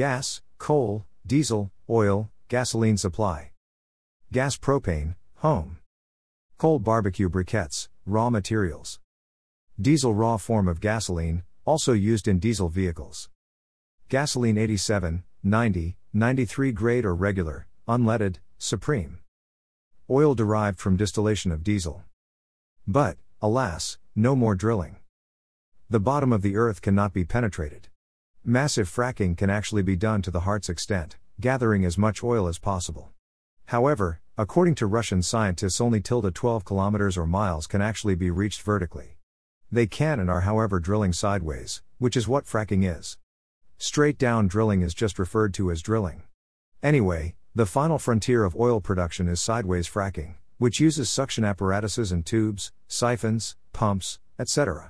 gas, coal, diesel, oil, gasoline supply. Gas propane, home. Coal barbecue briquettes, raw materials. Diesel raw form of gasoline, also used in diesel vehicles. Gasoline 87, 90, 93 grade or regular, unleaded, supreme. Oil derived from distillation of diesel. But, alas, no more drilling. The bottom of the earth cannot be penetrated. Massive fracking can actually be done to the heart's extent, gathering as much oil as possible. However, according to Russian scientists, only tilde 12 kilometers or miles can actually be reached vertically. They can and are, however, drilling sideways, which is what fracking is. Straight down drilling is just referred to as drilling. Anyway, the final frontier of oil production is sideways fracking, which uses suction apparatuses and tubes, siphons, pumps, etc.